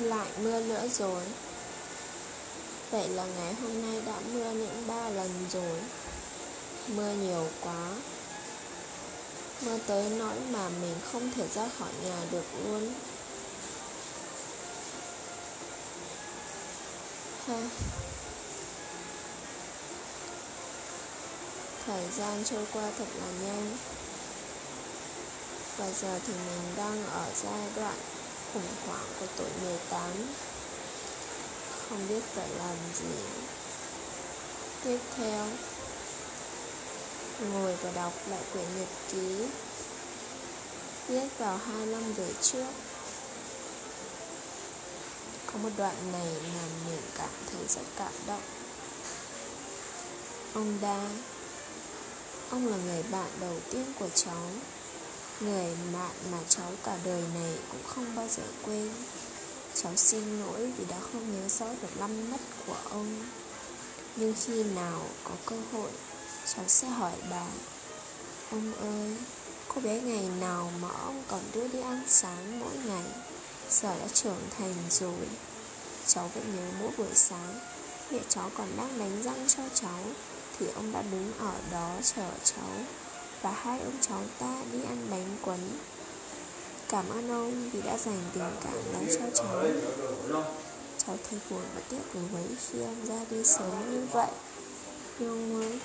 Lại mưa nữa rồi. Vậy là ngày hôm nay đã mưa những ba lần rồi. Mưa nhiều quá. Mưa tới nỗi mà mình không thể ra khỏi nhà được luôn. Ha. Thời gian trôi qua thật là nhanh. Và giờ thì mình đang ở giai đoạn khủng hoảng của tuổi 18 Không biết phải làm gì. Tiếp theo, Ngồi và đọc lại quyển nhật ký. Viết vào hai năm về trước. Có một đoạn này làm mình cảm thấy rất cảm động. Ông đa, Ông là người bạn đầu tiên của cháu. Người bạn mà cháu cả đời này cũng không bao giờ quên. Cháu xin lỗi vì đã không nhớ rõ được lăm mất của ông. Nhưng khi nào có cơ hội, Cháu sẽ hỏi bà Ông ơi, Cô bé ngày nào mà ông còn đưa đi ăn sáng mỗi ngày? Giờ đã trưởng thành rồi. Cháu vẫn nhớ mỗi buổi sáng, Mẹ cháu còn đang đánh răng cho cháu, Thì ông đã đứng ở đó chờ cháu. Và hai ông cháu ta đi ăn bánh quấn. Cảm ơn ông vì đã dành tình cảm đó cho cháu. Cháu thấy buồn và tiếc nuối khi ông ra đi sớm như vậy. Nhưng ông ơi